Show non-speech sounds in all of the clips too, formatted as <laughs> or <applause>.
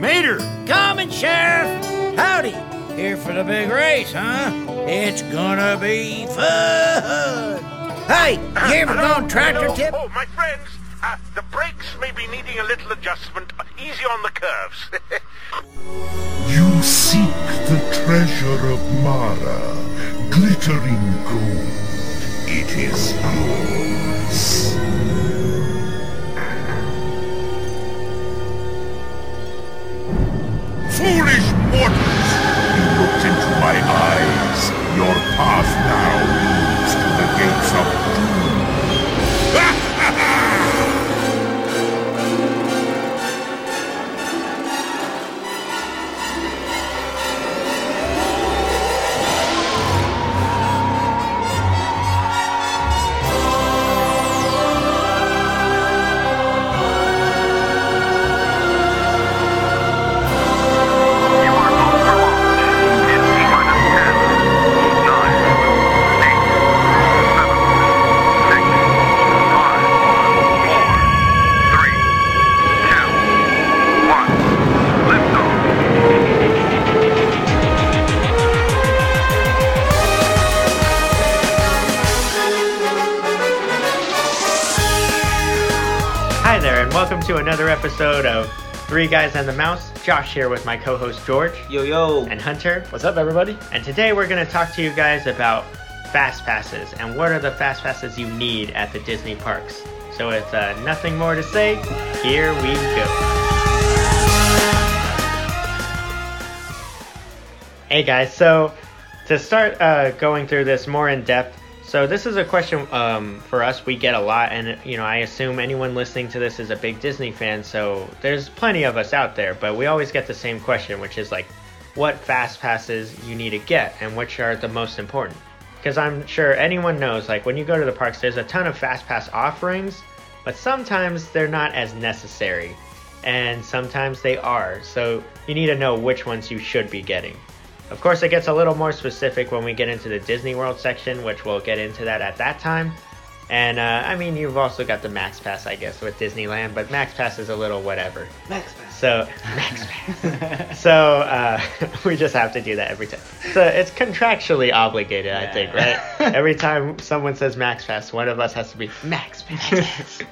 Mater! Coming, Sheriff! Howdy! Here for the big race, huh? It's gonna be fun! Hey, you ever gone tractor Hello? tip? Oh, my friends, uh, the brakes may be needing a little adjustment. Easy on the curves. <laughs> You seek the treasure of Mara, glittering gold. It is yours. Foolish mortals! You looked into my eyes. Your path now to another episode of Three Guys and the Mouse. Josh here with my co-host George Yo yo. and Hunter. What's up, everybody? And today we're going to talk to you guys about fast passes and what are the fast passes you need at the Disney parks. So with uh, nothing more to say, here we go. Hey guys, so to start uh, going through this more in depth, so this is a question um, for us we get a lot, and you know I assume anyone listening to this is a big Disney fan, so there's plenty of us out there, but we always get the same question, which is like, what fast passes you need to get, and which are the most important? Because I'm sure anyone knows, like when you go to the parks, there's a ton of fast pass offerings, but sometimes they're not as necessary, and sometimes they are. So you need to know which ones you should be getting. Of course, it gets a little more specific when we get into the Disney World section, which we'll get into that at that time. And uh, I mean, you've also got the Max Pass, I guess, with Disneyland, but Max Pass is a little whatever. Max Pass. So Max Pass. <laughs> so uh, <laughs> we just have to do that every time. So it's contractually obligated, I think, right? <laughs> every time someone says Max Pass, one of us has to be Max Pass.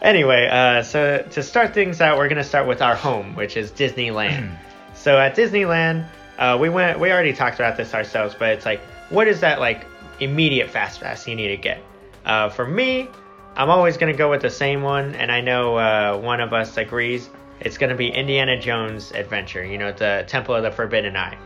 anyway, uh, so to start things out, we're gonna start with our home, which is Disneyland. <clears throat> so at Disneyland, uh, we went. We already talked about this ourselves, but it's like, what is that like immediate fast pass you need to get? Uh, for me, I'm always gonna go with the same one, and I know uh, one of us agrees. It's gonna be Indiana Jones Adventure. You know, the Temple of the Forbidden Eye.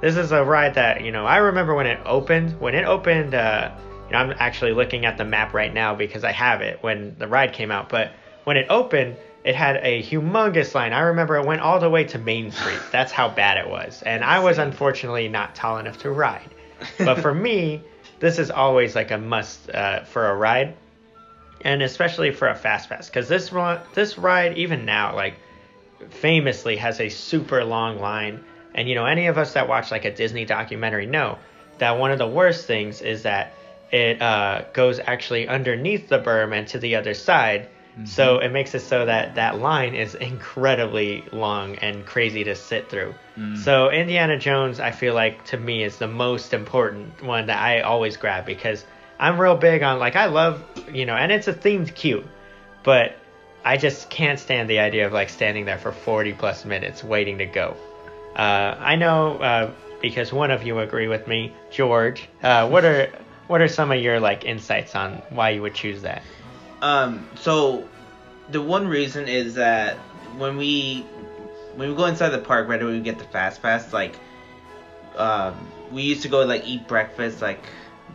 This is a ride that you know I remember when it opened. When it opened, uh, you know, I'm actually looking at the map right now because I have it when the ride came out. But when it opened, it had a humongous line. I remember it went all the way to Main Street. That's how bad it was, and I was unfortunately not tall enough to ride. But for me, <laughs> this is always like a must uh, for a ride, and especially for a fast pass because this run, this ride even now like famously has a super long line. And you know, any of us that watch like a Disney documentary know that one of the worst things is that it uh, goes actually underneath the berm and to the other side. So it makes it so that that line is incredibly long and crazy to sit through. So Indiana Jones, I feel like to me is the most important one that I always grab because I'm real big on like I love you know, and it's a themed queue, but I just can't stand the idea of like standing there for 40 plus minutes waiting to go. Uh, I know uh, because one of you agree with me, George. Uh, what are what are some of your like insights on why you would choose that? Um. So, the one reason is that when we when we go inside the park, right, when we get the fast pass, like, um, we used to go like eat breakfast, like,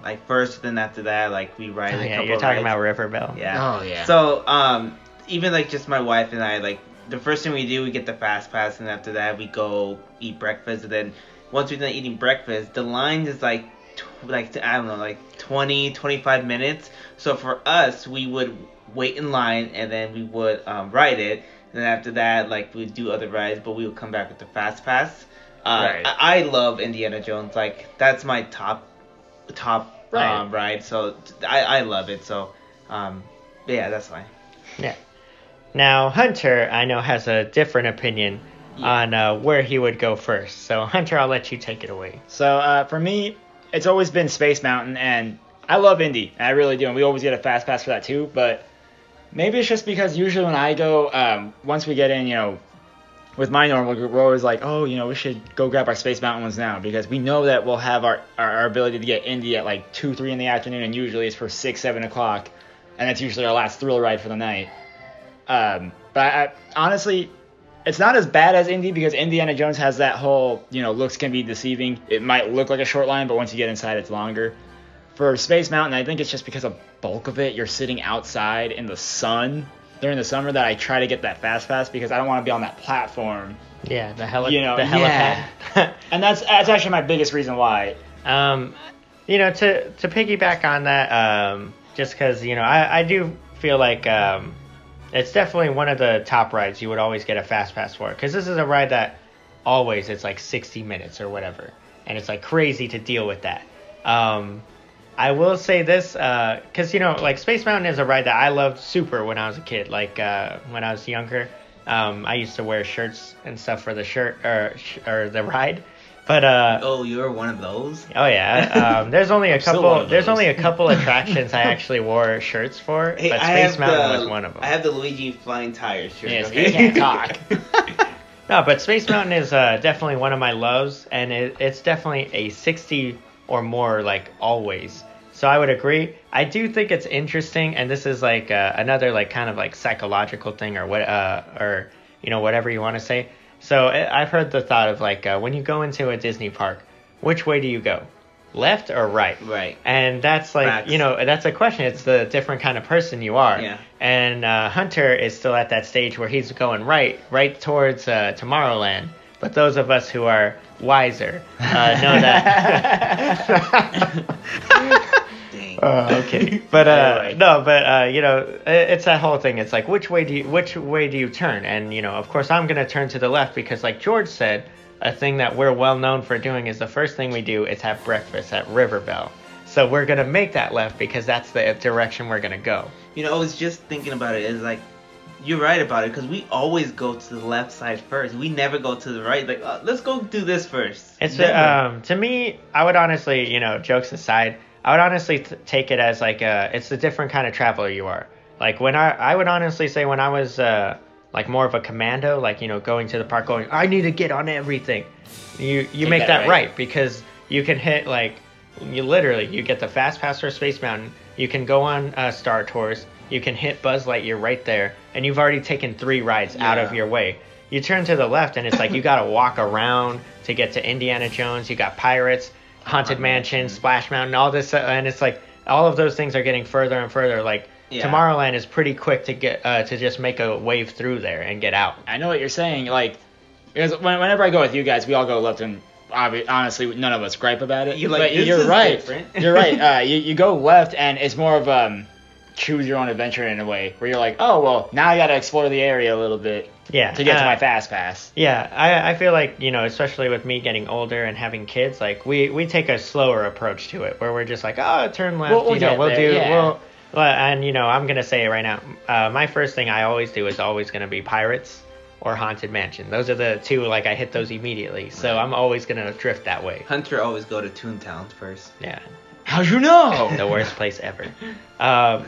like first, then after that, like we ride. Oh, a yeah, couple you're of talking rides. about River Belle. Yeah. Oh, yeah. So um, even like just my wife and I, like the first thing we do, we get the fast pass, and after that, we go eat breakfast, and then once we're done eating breakfast, the line is like tw- like I don't know, like 20, 25 minutes. So for us, we would wait in line, and then we would um, ride it. And then after that, like we'd do other rides, but we would come back with the fast pass. Uh, Right. I-, I love Indiana Jones. Like that's my top top Right. um, ride. So I I love it. So um, yeah, that's fine. Yeah. Now Hunter, I know has a different opinion. on uh, where he would go first. So Hunter, I'll let you take it away. So uh, for me, it's always been Space Mountain, and I love Indy. I really do, and we always get a fast pass for that too. But maybe it's just because usually when I go, um, once we get in, you know, with my normal group, we're always like, oh, you know, we should go grab our Space Mountain ones now because we know that we'll have our, our, our ability to get Indy at like two, three in the afternoon, and usually it's for six, seven o'clock, and that's usually our last thrill ride for the night. Um, but I, honestly, it's not as bad as Indy because Indiana Jones has that whole, you know, looks can be deceiving. It might look like a short line, but once you get inside, it's longer. For Space Mountain, I think it's just because of bulk of it. You're sitting outside in the sun during the summer that I try to get that fast pass because I don't want to be on that platform. Yeah, the heli- You know, the helipad. <laughs> And that's that's actually my biggest reason why. Um, you know, to to piggyback on that, um, just because you know, I I do feel like um, it's definitely one of the top rides you would always get a fast pass for, because this is a ride that always it's like 60 minutes or whatever, and it's like crazy to deal with that. Um, I will say this, because you know, like Space Mountain is a ride that I loved super when I was a kid. Like uh, when I was younger, um, I used to wear shirts and stuff for the shirt or or the ride. But uh, Oh, you're one of those. Oh yeah, um, <laughs> there's only a couple. There's only a couple <laughs> attractions I actually wore shirts for, Hey, but Space Mountain the, was one of them. I have the Luigi flying tires shirt. Yes, okay? can't talk. <laughs> no, but Space Mountain is uh, definitely one of my loves, and it, it's definitely a 60 or more, like always. So I would agree. I do think it's interesting, and this is like uh, another like kind of like psychological thing, or what, uh, or you know whatever you want to say. So I- I've heard the thought of like uh, when you go into a Disney park, which way do you go, left or right? Right. And that's like, Facts. you know, that's a question. It's the different kind of person you are. Yeah. And uh, Hunter is still at that stage where he's going right, right towards uh, Tomorrowland. But those of us who are wiser uh, know that. <laughs> <laughs> Uh, <laughs> okay, but uh, no, but uh, you know, i- it's that whole thing. It's like which way do you which way do you turn? And you know, of course, I'm gonna turn to the left because, like George said, a thing that we're well known for doing is the first thing we do is have breakfast at River Belle. So we're gonna make that left because that's the direction we're gonna go. You know, I was just thinking about it. It's like you're right about it because we always go to the left side first. We never go to the right. Like, uh, let's go do this first. It's um to me, I would honestly, you know, jokes aside, I would honestly th- take it as like a it's a different kind of traveler you are. Like when I I would honestly say when I was uh like more of a commando, like you know, going to the park, going I need to get on everything. You you Take make that that right. right because you can hit like you literally you get the fast pass for Space Mountain. You can go on uh, Star Tours. You can hit Buzz Lightyear right there, and you've already taken three rides out of your way. You turn to the left, and it's like you got to walk around to get to Indiana Jones. You got Pirates, Haunted Mansion, Splash Mountain, all this, uh, and it's like all of those things are getting further and further. Like Yeah. Tomorrowland is pretty quick to get uh, to just make a wave through there and get out. I know what you're saying. Like, because when- whenever I go with you guys, we all go left, and obvi- honestly, none of us gripe about it. You're like, but you're right. you're right. <laughs> Uh, you, you go left, and it's more of um, choose your own adventure in a way, where you're like, oh well, now I got to explore the area a little bit Yeah, to get to uh, my fast pass. Yeah, I, I feel like, you know, especially with me getting older and having kids, like we, we take a slower approach to it where we're just like, oh, turn left, We'll- we'll you know, we'll there, do, yeah. we'll, well, and you know, I'm going to say it right now. Uh, my first thing I always do is always going to be Pirates or Haunted Mansion. Those are the two, like, I hit those immediately. So I'm always going to drift that way. Hunter always go to Toontown first. Yeah. How'd you know? the worst place ever. <laughs> Um,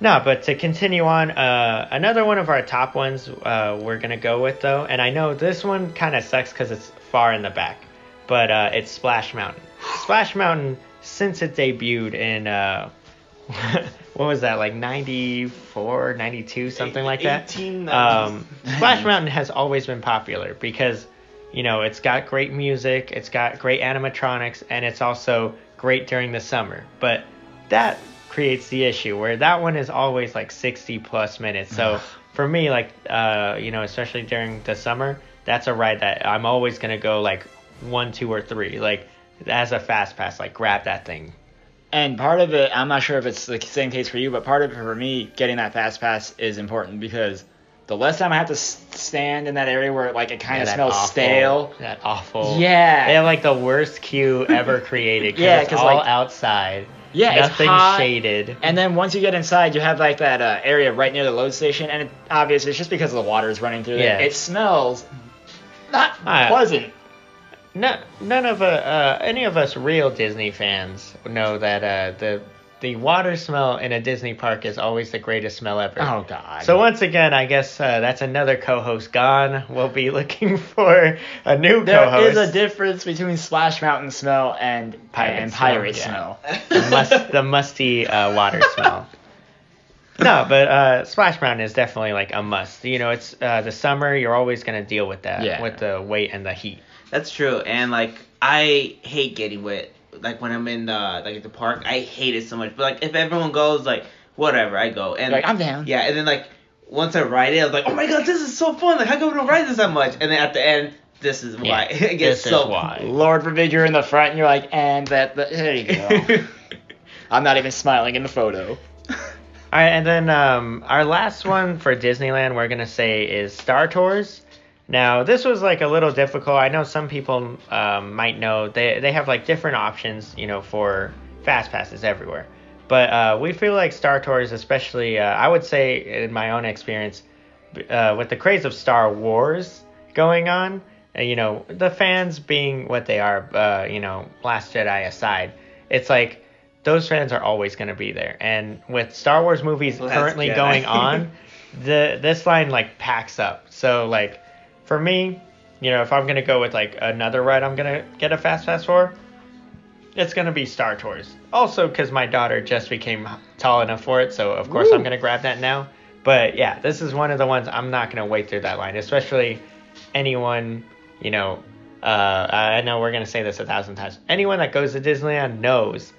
no, but to continue on, uh, another one of our top ones uh, we're gonna go with though, and I know this one kind of sucks because it's far in the back, but uh, it's Splash Mountain. Splash Mountain, since it debuted in uh, <laughs> what was that like 94, 92, something like that. 1890s. Um, Splash Mountain has always been popular because you know it's got great music, it's got great animatronics, and it's also great during the summer. But that creates the issue where that one is always like 60 plus minutes. So for me, like uh, you know, especially during the summer, that's a ride that I'm always gonna go like one, two, or three. Like as a fast pass, like grab that thing. And part of it, I'm not sure if it's the same case for you, but part of it for me, getting that fast pass is important because the less time I have to stand in that area where like it kind of that smells awful- stale. That awful. Yeah. They have like the worst queue ever <laughs> created. Cause Yeah, it's 'cause, all like- outside. Yeah, it's nothing shaded. And then once you get inside, you have like that uh, area right near the load station, and it, obviously it's just because the water is running through Yeah. there. It smells Uh, Pleasant. No, none of uh, uh, any of us real Disney fans know that uh, the the water smell in a Disney park is always the greatest smell ever. Oh God. So once again, I guess uh, that's another co-host gone. We'll be looking <laughs> for a new there co-host. is a difference between Splash Mountain smell and Pirate and smell, yeah. smell. <laughs> the, must, the musty uh, water smell. <laughs> No, but uh, Splash Mountain is definitely like a must. You know, it's uh, the summer. You're always gonna deal with that, Yeah. with the weight and the heat. That's true, and like I hate getting wet. Like when I'm in the like at the park, I hate it so much. But like if everyone goes, like whatever, I go. And Like, I'm down. Yeah, and then like once I ride it, I was like, oh my god, this is so fun. Like how come we don't ride this that much? And then at the end, this is why <laughs> it gets this so is why. Lord forbid you're in the front and you're like, and that, that there you go. <laughs> I'm not even smiling in the photo. All right, and then um, our last one for Disneyland, we're gonna say is Star Tours. Now, this was like a little difficult. I know some people um, might know they they have like different options, you know, for fast passes everywhere. But uh, we feel like Star Tours, especially, uh, I would say in my own experience, uh, with the craze of Star Wars going on, uh, you know, the fans being what they are, uh, you know, Last Jedi aside, it's like those fans are always going to be there. And with Star Wars movies Last currently Jedi. going on, <laughs> the this line like packs up. So like for me, you know, if I'm gonna go with like another ride, I'm gonna get a fast pass for. It's gonna be Star Tours. Also, because my daughter just became tall enough for it, so of course I'm gonna grab that now. But yeah, this is one of the ones I'm not gonna wait through that line, especially anyone, you know. Uh, I know we're gonna say this a thousand times. Anyone that goes to Disneyland knows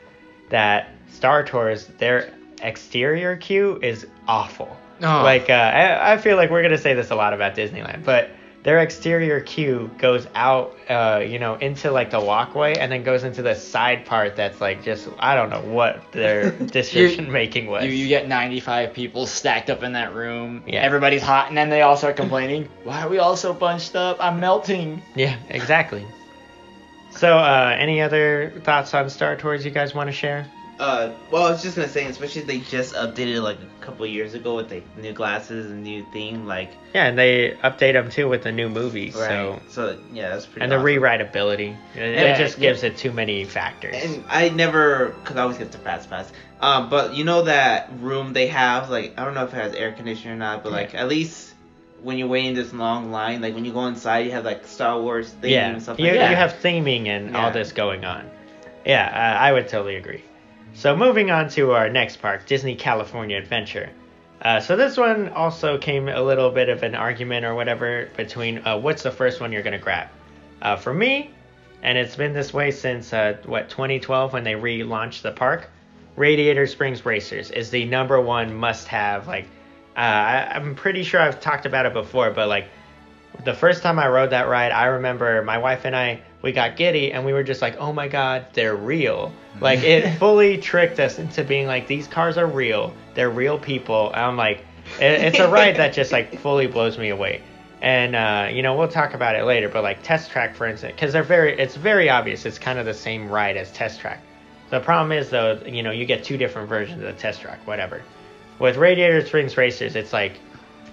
that Star Tours, their exterior queue is awful. Oh. Like uh, I, I feel like we're gonna say this a lot about Disneyland, but their exterior queue goes out, uh, you know, into like the walkway and then goes into the side part that's like just I don't know what their <laughs> decision making was. You, you get 95 people stacked up in that room. Yeah. Everybody's hot, and then they all start complaining. Why are we all so bunched up? I'm melting. yeah, exactly. So, uh, any other thoughts on Star Tours you guys want to share? Uh, well, I was just gonna say, especially they just updated like a couple years ago with like new glasses and new theme, like Yeah, and they update them too with the new movies. right. So, So, yeah, that's pretty. and the awesome. rewritability, it, it Yeah, just yeah. gives it too many factors. And I never, cause I always get the fast pass. Um, but you know that room they have, like I don't know if it has air conditioning or not, but like at least when you're waiting this long line, like when you go inside, you have like Star Wars theme yeah, and stuff you, like you that. have theming and all this going on. Yeah, uh, I would totally agree. So moving on to our next park, Disney California Adventure. Uh, so this one also came a little bit of an argument or whatever between uh, what's the first one you're gonna grab. Uh, for me, and it's been this way since uh, what 2012 when they relaunched the park. Radiator Springs Racers is the number one must-have. Like, uh, I, I'm pretty sure I've talked about it before, but like the first time I rode that ride, I remember my wife and I we got giddy and we were just like, "Oh my god, they're real!" Like it <laughs> fully tricked us into being like, "These cars are real. They're real people." And I'm like, it, it's a ride that just like fully blows me away. And uh, you know, we'll talk about it later, but like Test Track, for instance, because they're very, it's very obvious. It's kind of the same ride as Test Track. The problem is though, you know, you get two different versions of the Test Track, whatever. With Radiator Springs Racers, it's like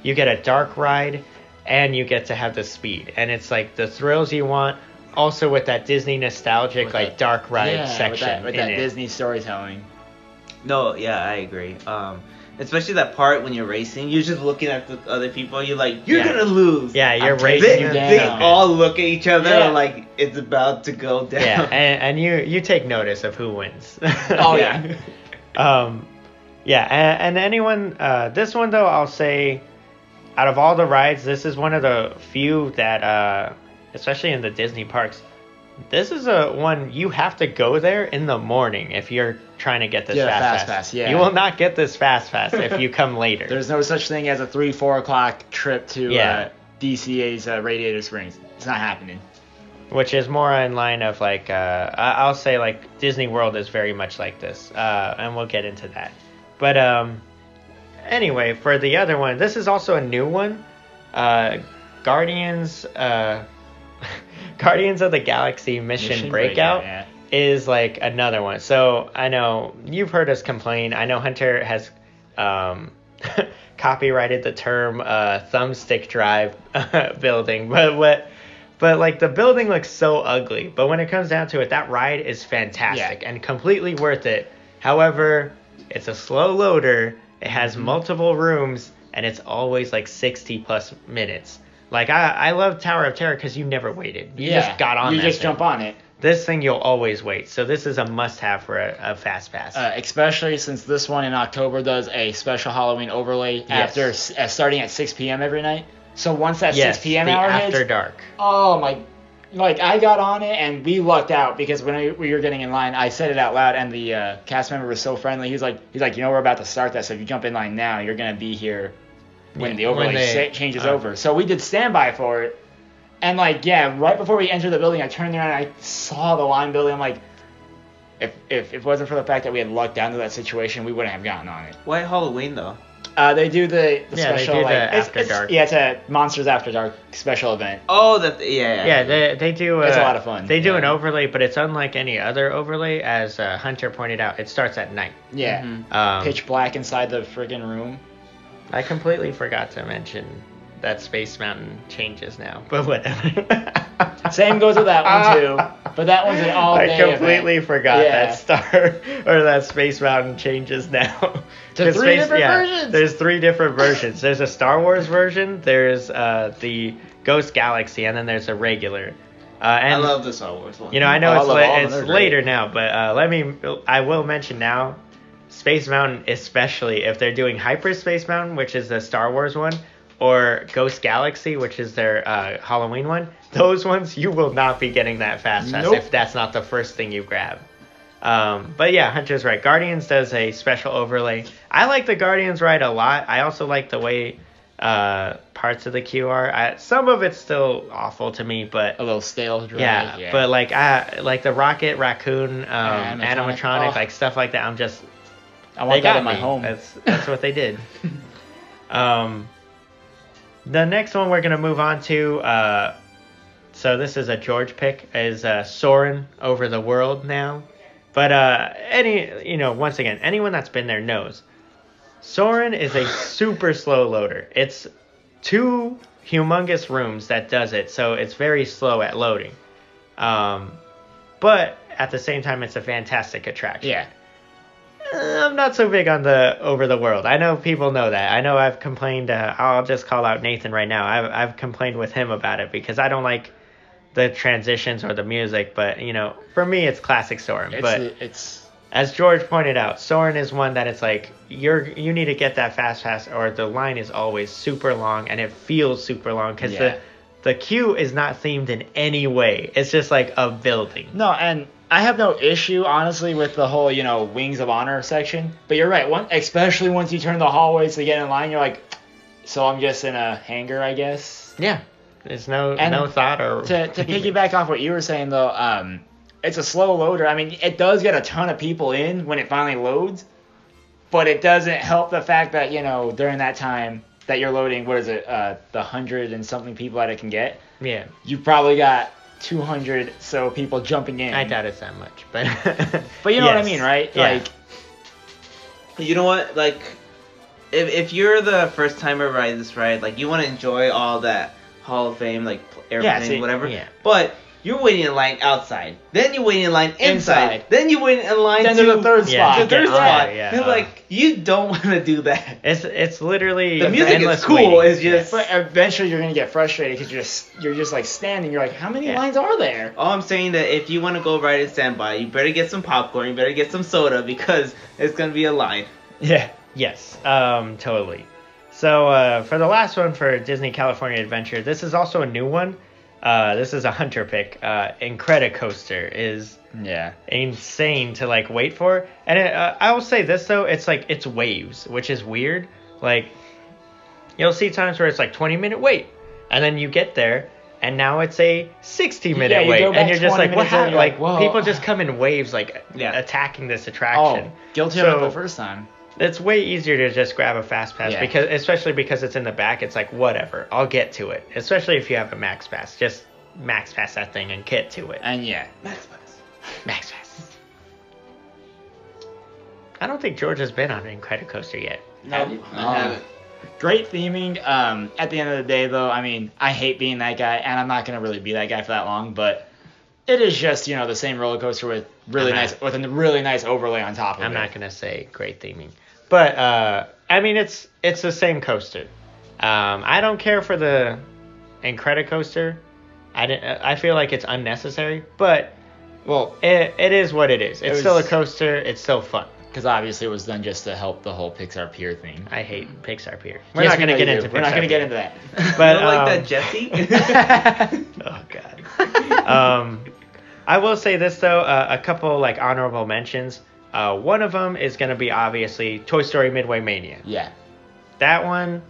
you get a dark ride and you get to have the speed, and it's like the thrills you want. Also with that Disney nostalgic With like that- dark ride yeah, section with that, with that. Disney storytelling. No, yeah, I agree. Um, especially that part when you're racing, you're just looking at the other people. You're like, you're Yeah. gonna lose. Yeah, you're I'm racing. They, you they all look at each other Yeah. like it's about to go down. yeah, and, and you you take notice of who wins. Oh yeah. <laughs> Um, yeah, and, and anyone, uh, this one though, I'll say, out of all the rides, this is one of the few that, uh, especially in the Disney parks, this is a one you have to go there in the morning if you're trying to get this Yeah, fast, fast pass. yeah. You will not get this fast pass if you come <laughs> later. There's no such thing as a three, four o'clock trip to Yeah. uh, DCA's uh, Radiator Springs. It's not happening. which is more in line of like uh, I- I'll say like Disney World is very much like this, uh, and we'll get into that. But um, anyway, for the other one, this is also a new one. Uh, Guardians, uh, <laughs> Guardians of the Galaxy Mission, Mission Breakout. Breakout, Is like another one. So I know you've heard us complain. I know Hunter has um, <laughs> copyrighted the term uh, thumbstick drive <laughs> building, but what But like the building looks so ugly. But when it comes down to it, that ride is fantastic Yeah. and completely worth it. However, it's a slow loader. It has Mm-hmm. multiple rooms and it's always like 60 plus minutes. Like I, I love Tower of Terror because you never waited. You yeah. just got on. You just thing. jump on it. This thing you'll always wait. So this is a must-have for a, a fast pass. Uh, especially since this one in October does a special Halloween overlay after uh, starting at 6 p.m. every night. So once that yes, 6 p.m. hour after hits, dark. oh my, like I got on it and we lucked out because when we- we were getting in line, I said it out loud and the uh, cast member was so friendly. He's like, he's like, you know, we're about to start that, so if you jump in line now, you're gonna be here when Yeah, the overlay when they- changes uh, over. So we did standby for it. And like, yeah, right before we entered the building, I turned around and I saw the line building. I'm like, if, if, if it wasn't for the fact that we had lucked down to that situation, we wouldn't have gotten on it. Why Halloween though? Uh, they do the, the Yeah, they special do the like it's- After it's- Dark. Yeah, it's a Monsters After Dark special event. Oh, that yeah. Yeah. Yeah, they, they do. Uh, It's a lot of fun. They do an overlay, but it's unlike any other overlay. As uh, Hunter pointed out, it starts at night. Yeah, Mhm. Um, pitch black inside the friggin' room. I completely forgot to mention that Space Mountain changes now, <laughs> but whatever. <laughs> Same goes with that one <laughs> too, but that one's an all day. I day. completely event. forgot Yeah. that Star or that Space Mountain changes now. To 'Cause three different versions? There's three different versions. There's a Star Wars version. There's uh, the Ghost Galaxy, and then there's a regular. Uh, and I love the Star Wars one. You know, I know I it's la- all of them. it's They're great. later now, but uh, let me. I will mention now, Space Mountain, especially if they're doing Hyperspace Mountain, which is the Star Wars one, or Ghost Galaxy, which is their uh, Halloween one. Those ones you will not be getting that fast pass Nope. if that's not the first thing you grab. Um, but yeah, Hunter's right. Guardians does a special overlay. I like the Guardians ride a lot. I also like the way uh, parts of the queue are. I, some of it's still awful to me, but a little stale. Dry, yeah, but like I like the Rocket Raccoon um, Animatronic. animatronic, Oh. like stuff like that. I'm just I want that in my me. home. That's that's what they did. <laughs> um, the next one we're gonna move on to. Uh, so this is a George pick is uh, Soarin' over the world now, but uh, any you know once again anyone that's been there knows Soarin' is a <sighs> super slow loader. It's two humongous rooms that does it, so it's very slow at loading. Um, but at the same time, it's a fantastic attraction. yeah, Uh, I'm not so big on the over the world. I know people know that. I know I've complained. Uh, I'll just call out Nathan right now. I've I've complained with him about it because I don't like the transitions or the music. But you know, for me, it's classic Soarin'. it's but it's as George pointed out, Soarin' is one that it's like you're you need to get that fast pass or the line is always super long and it feels super long because Yeah. the the queue is not themed in any way. It's just like a building. no, and I have no issue honestly with the whole you know Wings of Honor section. But you're right, one especially once you turn the hallways to get in line, you're like, so I'm just in a hangar, I guess. Yeah, there's no And no thought or to, to <laughs> piggyback off what you were saying though, um, it's a slow loader. I mean, it does get a ton of people in when it finally loads, but it doesn't help the fact that you know during that time that you're loading, what is it, uh, the hundred and something people that it can get, yeah. you probably got 200 so people jumping in. I doubt it's that much, but <laughs> But you know what I mean, right? Yeah. Like, You know what? Like, if if you're the first timer ride this ride, like you want to enjoy all that Hall of Fame, like airplane, see, whatever. yeah. But you're waiting in line outside. Then you wait in line inside. Inside. Then you wait in line then to there's a third Yeah, spot. the third get on spot. there, yeah. You're like, you don't <laughs> want to do that. it's it's literally The music is cool, waiting. it's just- But eventually you're gonna get frustrated because you're just you're just like standing. You're like, how many Yeah. lines are there? All I'm saying that if you want to go ride at standby, you better get some popcorn. You better get some soda because it's gonna be a line. Yeah. Yes, um, totally. So uh, for the last one for Disney California Adventure, this is also a new one. Uh, this is a hunter pick. Uh, Incredicoaster is Yeah. insane to like wait for, and it, uh, I will say this though, it's like it's waves, which is weird. Like you'll see times where it's like 20 minute wait, and then you get there. And now it's a 60 minute Yeah, wait, and you're just like, what happened? Like, people just come in waves, like Yeah. attacking this attraction. Oh, guilty of So- it the first time. It's way easier to just grab a fast pass Yeah. because, especially because it's in the back. It's like whatever, I'll get to it. Especially if you have a max pass, just max pass that thing and get to it. And yeah. Max pass. Max pass. I don't think George has been on an Incredicoaster yet. No, I haven't. Great theming. Um, at the end of the day, though, I mean, I hate being that guy, and I'm not gonna really be that guy for that long. But it is just you know the same roller coaster with really I'm not- nice with a really nice overlay on top of it. I'm not gonna say great theming, but uh, I mean it's it's the same coaster. Um, I don't care for the Incredicoaster. I didn't, I feel like it's unnecessary, but Well, it, it is what it is. It's It still a coaster. It's still fun. because obviously it was done just to help the whole Pixar Pier thing. I hate Pixar Pier. We're Yes, not we gonna get into. We're not gonna get into that. <laughs> But you don't um, like that, Jesse? <laughs> oh god. <laughs> um, I will say this though, uh, a couple like honorable mentions. Uh, one of them is gonna be obviously Toy Story Midway Mania. yeah. That one,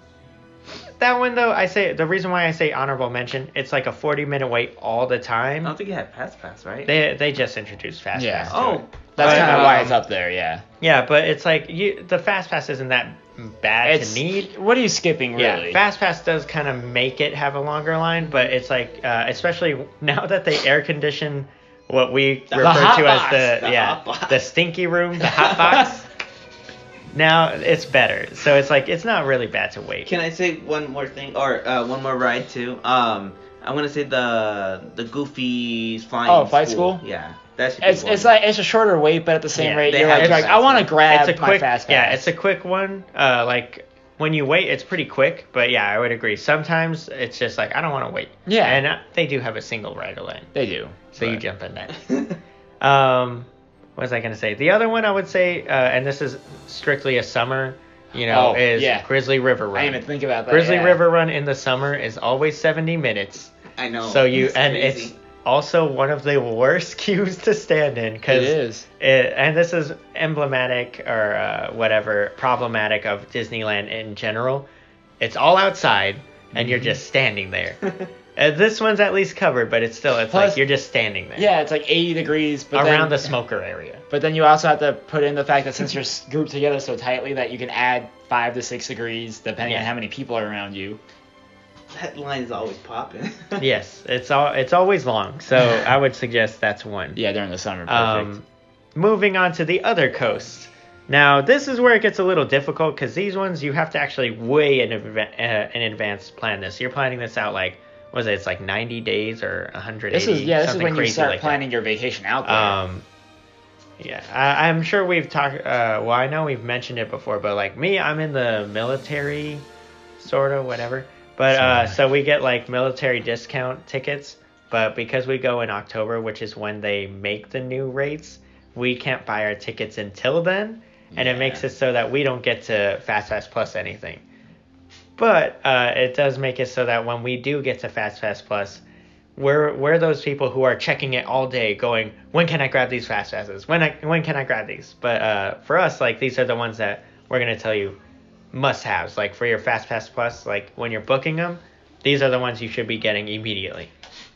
that one though, I say the reason why I say honorable mention, it's like a 40 minute wait all the time. I time. don't think it had Pass Pass, right? They they just introduced Fast Yeah. Pass. to oh, it. That's kind of why um, it's up there. Yeah. Yeah, but it's like you the Fast Pass isn't that bad It's to need. What are you skipping really? Yeah, Fast Pass does kind of make it have a longer line, but it's like, uh, especially now that they air condition what we The refer to box, as the, the yeah the stinky room, the hot box. <laughs> now it's better, so it's like it's not really bad to wait. Can I say one more thing or uh, one more ride too? Um, I'm gonna say the the Goofy's flying. Oh, flight school? Yeah, that should be It's one. it's like it's a shorter wait, but at the same Yeah, rate, you're like, like I want to grab it's a my quick, fast pass. yeah, it's a quick one. Uh, like when you wait, it's pretty quick, but yeah, I would agree. Sometimes it's just like I don't want to wait. Yeah. and uh, they do have a single rider lane. they do. So you jump in that. <laughs> um, what was I gonna say? The other one I would say, uh, and this is strictly a summer, you know, Oh, is yeah. Grizzly River Run. I didn't even think about that. Grizzly yeah. River Run in the summer is always 70 minutes. I know. so you it's and crazy. it's also one of the worst <laughs> queues to stand in It because is. and this is emblematic or uh, whatever problematic of Disneyland in general. It's all outside and you're just standing there. <laughs> Uh, this one's at least covered, but it's still it's Plus- like you're just standing there. Yeah, it's like 80 degrees, but around then, the smoker area. <laughs> But then you also have to put in the fact that since you're grouped together so tightly that you can add five to six degrees depending on how many people are around you. that line is always popping. <laughs> yes, it's all it's always long. So <laughs> I would suggest that's one. Yeah, during the summer, perfect. Um, moving on to the other coast. Now this is where it gets a little difficult because these ones you have to actually way in, adva- uh, in advance plan this. You're planning this out like what was it? It's like 90 days or 180. this is yeah, this is when you start like that. planning your vacation out there. Um, yeah, I, I'm sure we've talked. Uh, well, I know we've mentioned it before, but like me, I'm in the military, sort of, whatever. But uh, so we get like military discount tickets, but because we go in October, which is when they make the new rates, we can't buy our tickets until then, and it makes it so that we don't get to Fast Pass Plus anything. But uh, it does make it so that when we do get to Fast Pass Plus, we're we're those people who are checking it all day, going, when can I grab these fast passes? When I when can I grab these? But uh, for us, like these are the ones that we're gonna tell you must haves. Like for your Fast Pass Plus, like when you're booking them, these are the ones you should be getting immediately.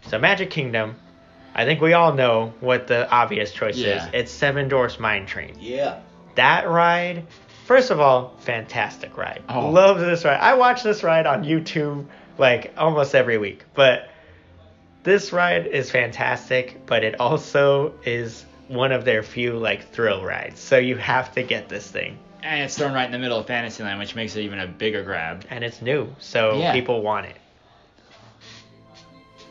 So Magic Kingdom, I think we all know what the obvious choice Yeah. is. It's Seven Dwarfs Mine Train. yeah. That ride, first of all, fantastic ride. Oh. Love this ride. I watch this ride on YouTube like almost every week. But this ride is fantastic, but it also is one of their few like thrill rides. So you have to get this thing. and it's thrown right in the middle of Fantasyland, which makes it even a bigger grab. And it's new, so Yeah. people want it.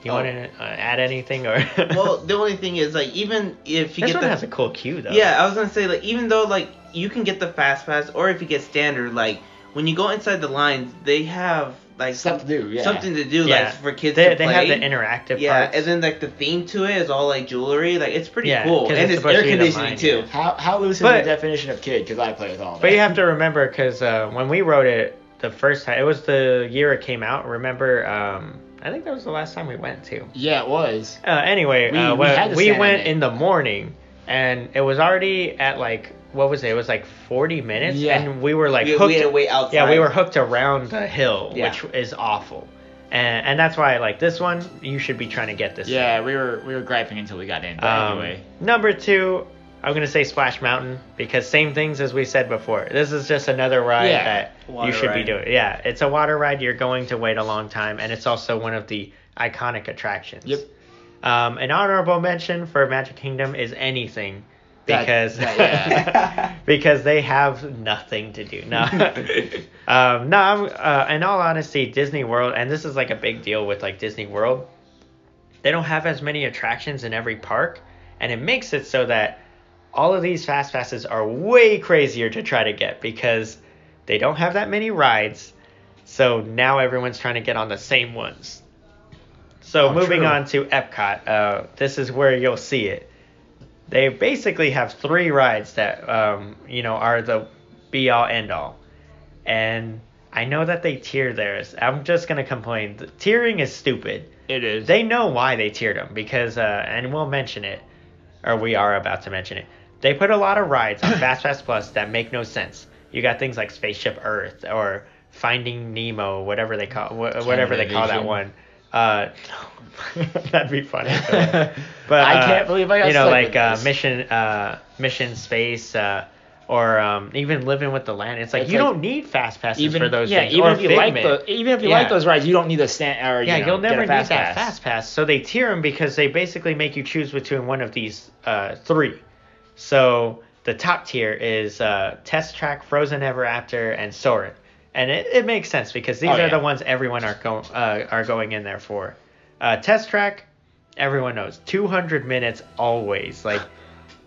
You Oh. want to uh, add anything or? Well, the only thing is like even if you this get one the has a cool queue though. Yeah, I was gonna say like even though like you can get the fast pass or if you get standard, like when you go inside the lines, they have like Stuff to do, yeah. something to do Yeah. like for kids They, to they have the interactive yeah, parts. and then like the theme to it is all like jewelry. Like it's pretty Yeah, cool, 'cause and it's it's, air to be the conditioning mine, too. yeah. How how loose is the definition of kid? Because I play with all that. But you have to remember because uh, when we wrote it the first time, it was the year it came out. Remember, um, I think that was the last time we went to. Yeah, it was. Uh, anyway, We- uh, we when- had to we went in in the morning, and it was already at like what was it? It was like forty minutes, Yeah. and we were like we, hooked. we had to wait outside. yeah, we were hooked around the hill, Yeah. which is awful. And, and that's why like this one, you should be trying to get this. Yeah, we were we were griping until we got in. But Um, anyway, Number two, I'm gonna say Splash Mountain because same things as we said before. This is just another ride Yeah, that you should be doing. Yeah, it's a water ride. You're going to wait a long time, and it's also one of the iconic attractions. Yep. Um, an honorable mention for Magic Kingdom is anything That- because that- yeah. <laughs> because they have nothing to do. No, <laughs> um, no. I'm, uh, in all honesty, Disney World, and this is like a big deal with like Disney World. They don't have as many attractions in every park, and it makes it so that all of these fast passes are way crazier to try to get because they don't have that many rides. So now everyone's trying to get on the same ones. So Oh, moving true. on to Epcot, uh, this is where you'll see it. They basically have three rides that um, you know are the be all end all, and I know that they tier theirs. I'm just gonna complain. The tiering is stupid. It is. They know why they tiered them because, uh, and we'll mention it, or we are about to mention it. They put a lot of rides on <coughs> Fast Pass Plus that make no sense. You got things like Spaceship Earth or Finding Nemo, whatever they call wh- whatever they call that one. Uh, <laughs> that'd be funny. <laughs> but I uh, can't believe I got you know like uh. Mission uh, Mission Space. Uh, or um, even living with the land, it's like It's you like- don't need fast passes even for those yeah, things. even if you like the, even if you like those rides, you don't need a stand or Yeah, you know, get never need fast that pass. fast pass. So they tier them because they basically make you choose between one of these uh, three. So the top tier is uh, Test Track, Frozen Ever After, and Soarin'. And it, it makes sense because these Oh, are yeah. the ones everyone are going uh, are going in there for. Uh, Test Track, everyone knows, 200 minutes always. Like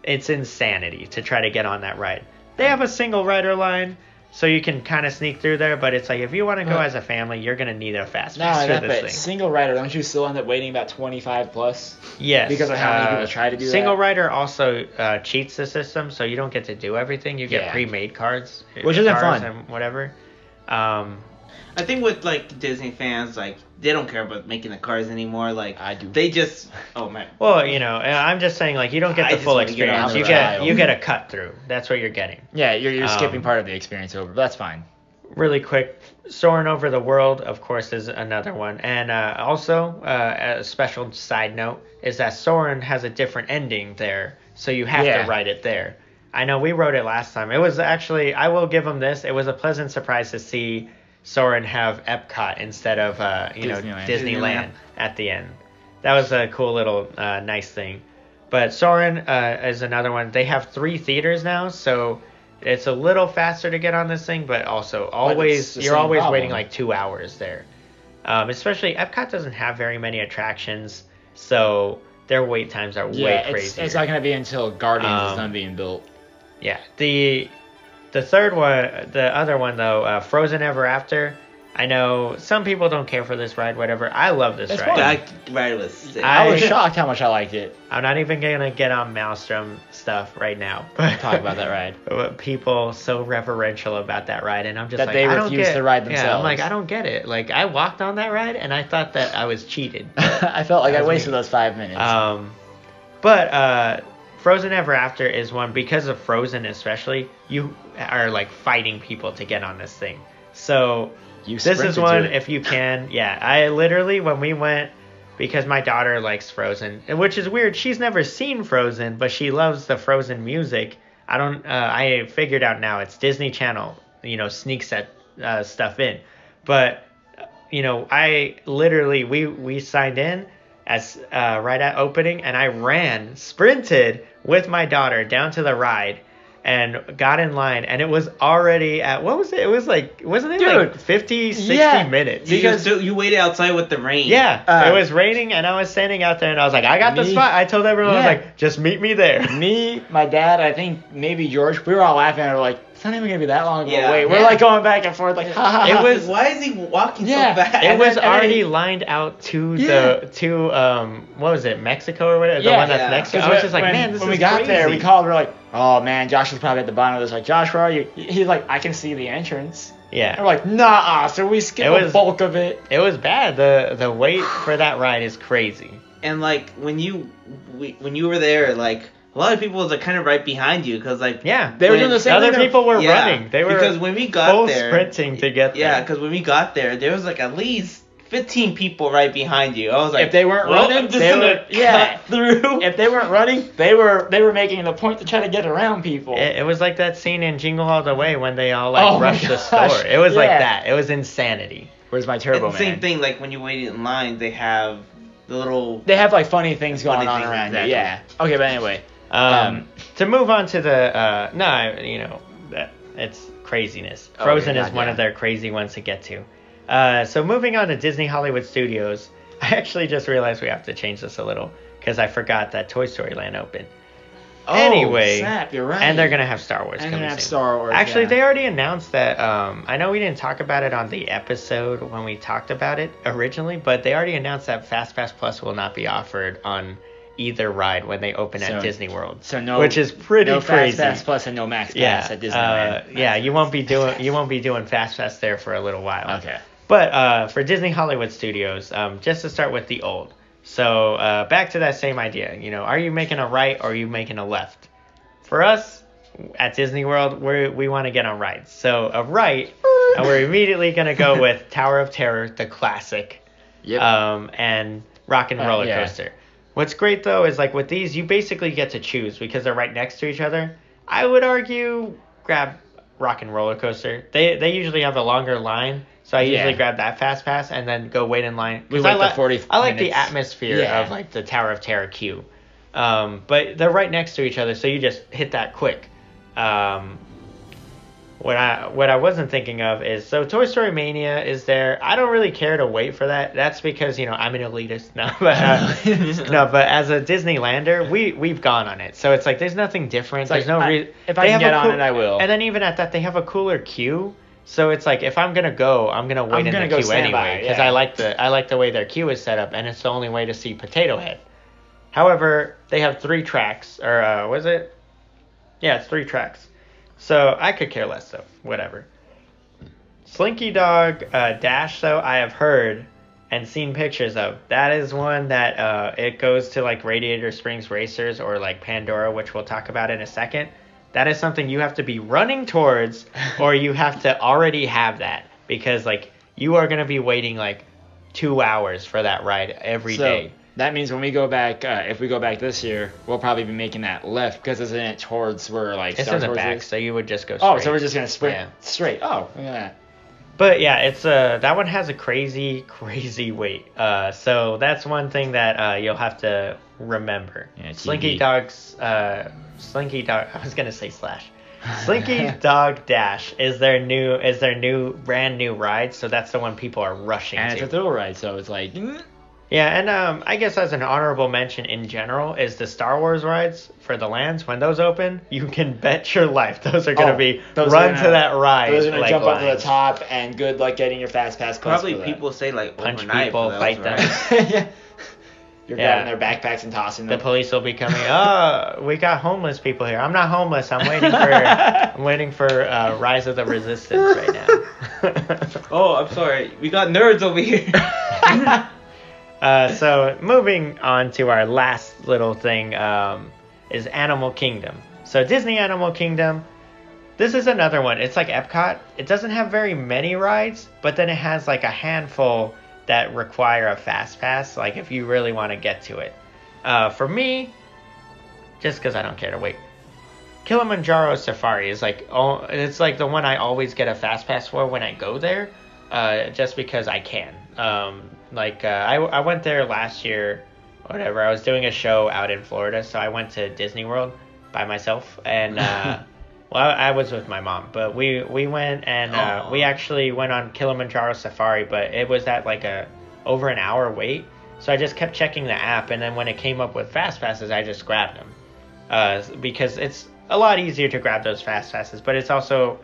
it's insanity to try to get on that ride. They have a single rider line. So you can kind of sneak through there, but it's like if you want to go But- as a family, you're gonna need a fast Not pass for this thing. single rider, don't you still end up waiting about 25 plus? Yes, Because of how many uh, people try to do Single that? Single rider also uh, cheats the system, so you don't get to do everything. You get Yeah. pre-made cards, Which isn't fun. and whatever. Um, I think with like Disney fans, like they don't care about making the cars anymore. Like I do. They just oh man. well, you know, I'm just saying, like, you don't get the just full wanna get experience. You get ride. you get a cut through. That's what you're getting. Yeah, you're, you're Um, skipping part of the experience over, but that's fine. Really quick, soaring over the world, of course, is another one, and uh, also uh, a special side note is that Soarin' has a different ending there, so you have Yeah. to write it there. I know we wrote it last time. It was actually, I will give them this. It was a pleasant surprise to see Soarin' have Epcot instead of, uh, you know, Disneyland. Disneyland, Disneyland. at the end. That was a cool little uh, nice thing. But Soarin' uh, is another one. They have three theaters now, so it's a little faster to get on this thing, but also always the you're always problem. waiting like two hours there. Um, especially Epcot doesn't have very many attractions, so their wait times are Yeah, way it's, crazier. it's not going to be until Guardians Um, is done being built. Yeah, the the third one, the other one though, uh, Frozen Ever After. I know some people don't care for this ride, whatever. I love this It's ride. That ride was sick. I- I was shocked how much I liked it. I'm not even gonna get on Maelstrom stuff right now. <laughs> But Talk about that ride. <laughs> but people so reverential about that ride, and I'm just That like, they I don't refuse get, to ride Yeah, I'm like, I don't get it. Like, I walked on that ride, and I thought that I was cheated. <laughs> I felt like I wasted me. those five minutes. Um, but uh, Frozen Ever After is one because of Frozen, especially. You are like fighting people to get on this thing. So you this is one if you can. Yeah, I literally when we went because my daughter likes Frozen, which is weird. She's never seen Frozen, but she loves the Frozen music. I don't. Uh, I figured out now it's Disney Channel. You know, sneaks that uh, stuff in, but you know, I literally we we signed in as uh, right at opening, and I ran, sprinted with my daughter down to the ride, and got in line, and it was already at what was it? It was like wasn't it like Dude, 50, 60 yeah, minutes? You, because- still, you waited outside with the rain. Yeah, Uh, it was raining, and I was standing out there, and I was like, I got the spot. I told everyone, I was like, just meet me there. Me, my dad, I think maybe George, we were all laughing at her like, it's not even gonna be that long of a Yeah. wait. We're Yeah. like going back and forth like, ha ha. It was- Why is he walking Yeah, so fast? It was then- and then already he- lined out to Yeah. the to um what was it Mexico or whatever the Yeah, one that's yeah. next. to Because I was just like, when, man, this when is we got crazy. there, we called. We're like, "Oh man, Josh is probably at the bottom of this." Like, Josh, where are you? He's like, "I can see the entrance." And Yeah, we're like, "Nah." So we skip It the bulk of it. it was bad. the The wait for that ride is crazy. and like when you we, when you were there, like a lot of people was like kind of right behind you because like Yeah, They were doing the same thing. other thing. people were yeah, running. They were because when we got there, sprinting to get there. yeah, because when we got there, there was like at least fifteen people right behind you. I was like, If they weren't well, running, they were- yeah. through. If they weren't running, they were they were making a point to try to get around people. It, it was like that scene in Jingle All the Way when they all like Oh rushed the store. It was like that. It was insanity. Where's my And turbo the same thing, like when you waited in line, they have the little They have like funny things going Funny on things, around exactly. it. Yeah. Okay, but anyway. Um, to move on to the uh, no, I- you know, that it's craziness. Oh, Frozen is one yeah. of their crazy ones to get to. Uh, so moving on to Disney Hollywood Studios, <laughs> I actually just realized we have to change this a little because I forgot that Toy Story Land opened. Oh, anyway, snap, you're right. And they're gonna have Star Wars And coming have soon. Star Wars, Actually, yeah. they already announced that. Um, I know we didn't talk about it on the episode when we talked about it originally, but they already announced that Fast Pass Plus will not be offered on either ride when they open So- at Disney World. So no, which is pretty no crazy. Fast Pass Plus and no Max Pass yeah, at Disneyland. uh, yeah, you won't be doing you won't be doing Fast Pass there for a little while. Okay. But uh, for Disney Hollywood Studios, um, just to start with the old. So uh, back to that same idea. You know, are you making a right or are you making a left? For us at Disney World, we we want to get on rides. So a right, <laughs> and we're immediately gonna go with Tower of Terror, the classic, Yep. um, and Rock and Uh, Roller yeah. Coaster. What's great though is like with these, you basically get to choose because they're right next to each other. I would argue grab Rock and Roller Coaster. They they usually have a longer line, so I usually Yeah. grab that fast pass and then go wait in line. We wait I the like 40 I like the atmosphere Yeah. of like the Tower of Terror queue. Um, but they're right next to each other, so you just hit that quick. Um, what I what I wasn't thinking of is so Toy Story Mania is there. I don't really care to wait for that. That's because you know I'm an elitist. <laughs> No, but uh, <laughs> no, but as a Disneylander, we we've gone on it. So it's like there's nothing different. It's there's like, no reason. if I can get on it, I will. And then even at that, they have a cooler queue. So it's like if I'm gonna go, I'm gonna wait I'm in gonna the queue anyway because yeah. I like the I like the way their queue is set up, and it's the only way to see Potato Head. However, they have three tracks, or uh, was it? Yeah, it's three tracks. So I could care less though. Whatever. Slinky Dog uh, Dash though I have heard and seen pictures of. That is one that uh, it goes to like Radiator Springs Racers or like Pandora, which we'll talk about in a second. That is something you have to be running towards, <laughs> or you have to already have that because like you are gonna be waiting like two hours for that ride every so day. That means when we go back, uh, if we go back this year, we'll probably be making that left because isn't it towards where like It's in the back, is? so you would just go. Straight. Oh, so we're just gonna sprint Yeah. straight. Oh, look at that. But yeah, it's uh that one has a crazy, <laughs> crazy wait. Uh, so that's one thing that uh you'll have to remember. Yeah, Slinky Dog's uh Slinky Dog. <laughs> I was gonna say Slash. <laughs> Slinky Dog Dash is their new is their new brand new ride. So that's the one people are rushing And to. it's a thrill ride, so it's like Yeah, and um, I guess as an honorable mention in general is the Star Wars rides for the lands. When those open, you can <laughs> bet your life those are gonna Oh, be those are run gonna- to that ride. Those are gonna like jump up to the top, and good luck getting your fast pass. Probably for that. people say like Punch people, fight them. right? <laughs> yeah. You're Yeah. grabbing their backpacks and tossing them. The them. police will be coming. <laughs> Oh, we got homeless people here. I'm not homeless. I'm waiting for. I'm waiting for uh, Rise of the Resistance right now. Oh, I'm sorry. We got nerds over here. Uh, so moving on to our last little thing um, is Animal Kingdom. So Disney Animal Kingdom. This is another one. It's like Epcot. It doesn't have very many rides, but then it has like a handful that require a fast pass. Like if you really want to get to it. Uh, for me, just because I don't care to wait. Kilimanjaro Safari is like oh, it's like the one I always get a fast pass for when I go there, uh, just because I can. Um, like uh, I I went there last year, whatever. I was doing a show out in Florida, so I went to Disney World by myself, and uh, <laughs> well, I, was with my mom, but we we went and uh, we actually went on Kilimanjaro Safari, but it was at like a over an hour wait. So I just kept checking the app, and then when it came up with fast passes, I just grabbed them uh, because it's a lot easier to grab those fast passes, but it's also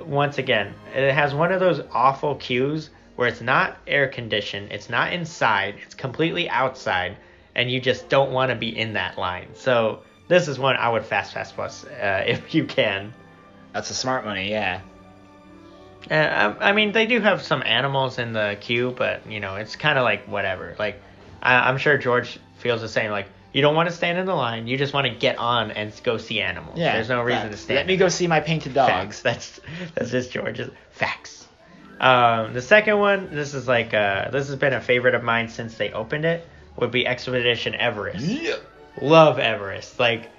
once again it has one of those awful queues where it's not air conditioned, it's not inside, it's completely outside, and you just don't want to be in that line. So this is one I would fast pass plus uh, <laughs> if you can. That's a smart money, yeah. Uh, I, I mean, they do have some animals in the queue, but you know, it's kind of like whatever. Like, I, I'm sure George feels the same. Like, you don't want to stand in the line; you just want to get on and go see animals. Yeah. there's no reason to stand. Let me go see my painted dogs. Facts. That's that's just George's facts. Um, the second one, this is like uh, this has been a favorite of mine since they opened it. Would be Expedition Everest. Love Everest. Like,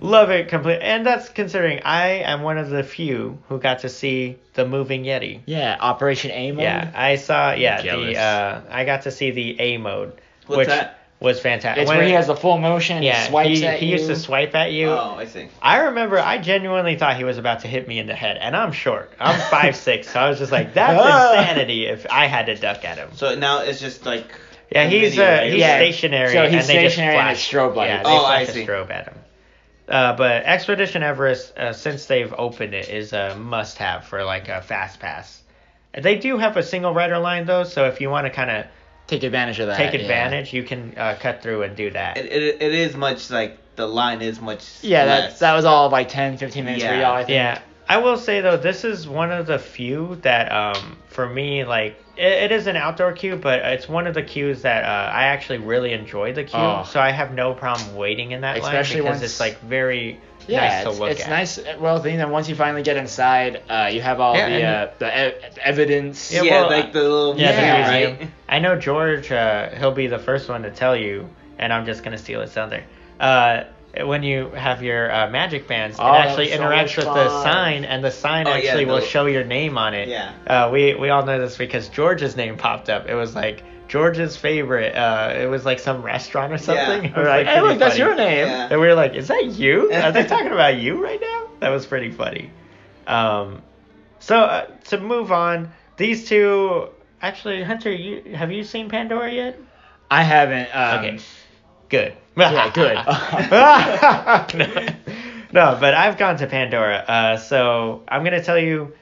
love it completely. And that's considering I am one of the few who got to see the moving Yeti. Yeah, Operation A mode. Yeah, I saw. Yeah, the uh, I got to see the A mode, What's which that? Was fantastic. It's When- where he has the full motion. yeah, he swipes he, at he you. used to swipe at you. Oh, I see. I remember I genuinely thought he was about to hit me in the head, and I'm short. I'm <laughs> five six, so I was just like, that's Ah. insanity if I had to duck at him. So now it's just like. Yeah, he's video, uh, right? he's Yeah, stationary, so he's and they stationary and just it's flash. strobe light. Yeah, they Oh, flash I a see. strobe at him. Uh, but Expedition Everest, uh, since they've opened it, is a must-have for like a fast pass. They do have a single rider line though, so if you want to kind of take advantage of that. take yeah. advantage, you can uh, cut through and do that. It, it, it is much like the line is much. Yeah, that less. that was all like 10, 15 minutes for Yeah. y'all. I think. Yeah, I will say though, this is one of the few that, um, for me, like it, it is an outdoor queue, but it's one of the queues that uh, I actually really enjoy the queue. Oh. So I have no problem waiting in that Especially line because once- it's like very Yeah, nice it's, to look it's at. nice. Well, you know, once you finally get inside, uh, you have all Yeah, the uh, the e- evidence. Yeah, Yeah, well, like the little Yeah, Yeah, the museum, museum. right? <laughs> I know George. Uh, he'll be the first one to tell you, and I'm just gonna steal his thunder. Uh, when you have your uh, magic bands, Oh, it actually so interacts much with the sign, and the sign Oh, yeah, actually will show your name on it. Yeah. Uh, we we all know this because George's name popped up. It was like George's favorite. Uh, it was like some restaurant or something. Yeah. It <laughs> was, We're like, hey, pretty look, that's your name. Yeah. And we were like, is that you? Are they <laughs> talking about you right now? That was pretty funny. Um, so uh, to move on, these two actually, Hunter, you have you seen Pandora yet? I haven't. Um, Okay, good. <laughs> Yeah, good. no, but I've gone to Pandora. Uh, so I'm gonna tell you,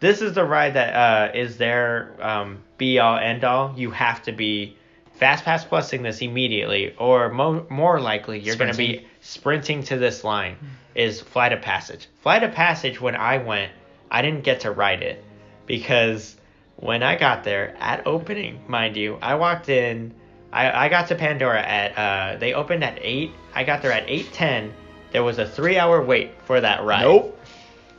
this is the ride that uh, is their um, be all end all. You have to be fast pass plusing this immediately, or mo- more likely you're gonna be sprinting to this line. Is Flight of Passage. Flight of Passage. When I went, I didn't get to ride it because when I got there at opening, mind you, I walked in. I, I got to Pandora at uh, they opened at eight. I got there at eight ten. There was a three hour wait for that ride. Nope.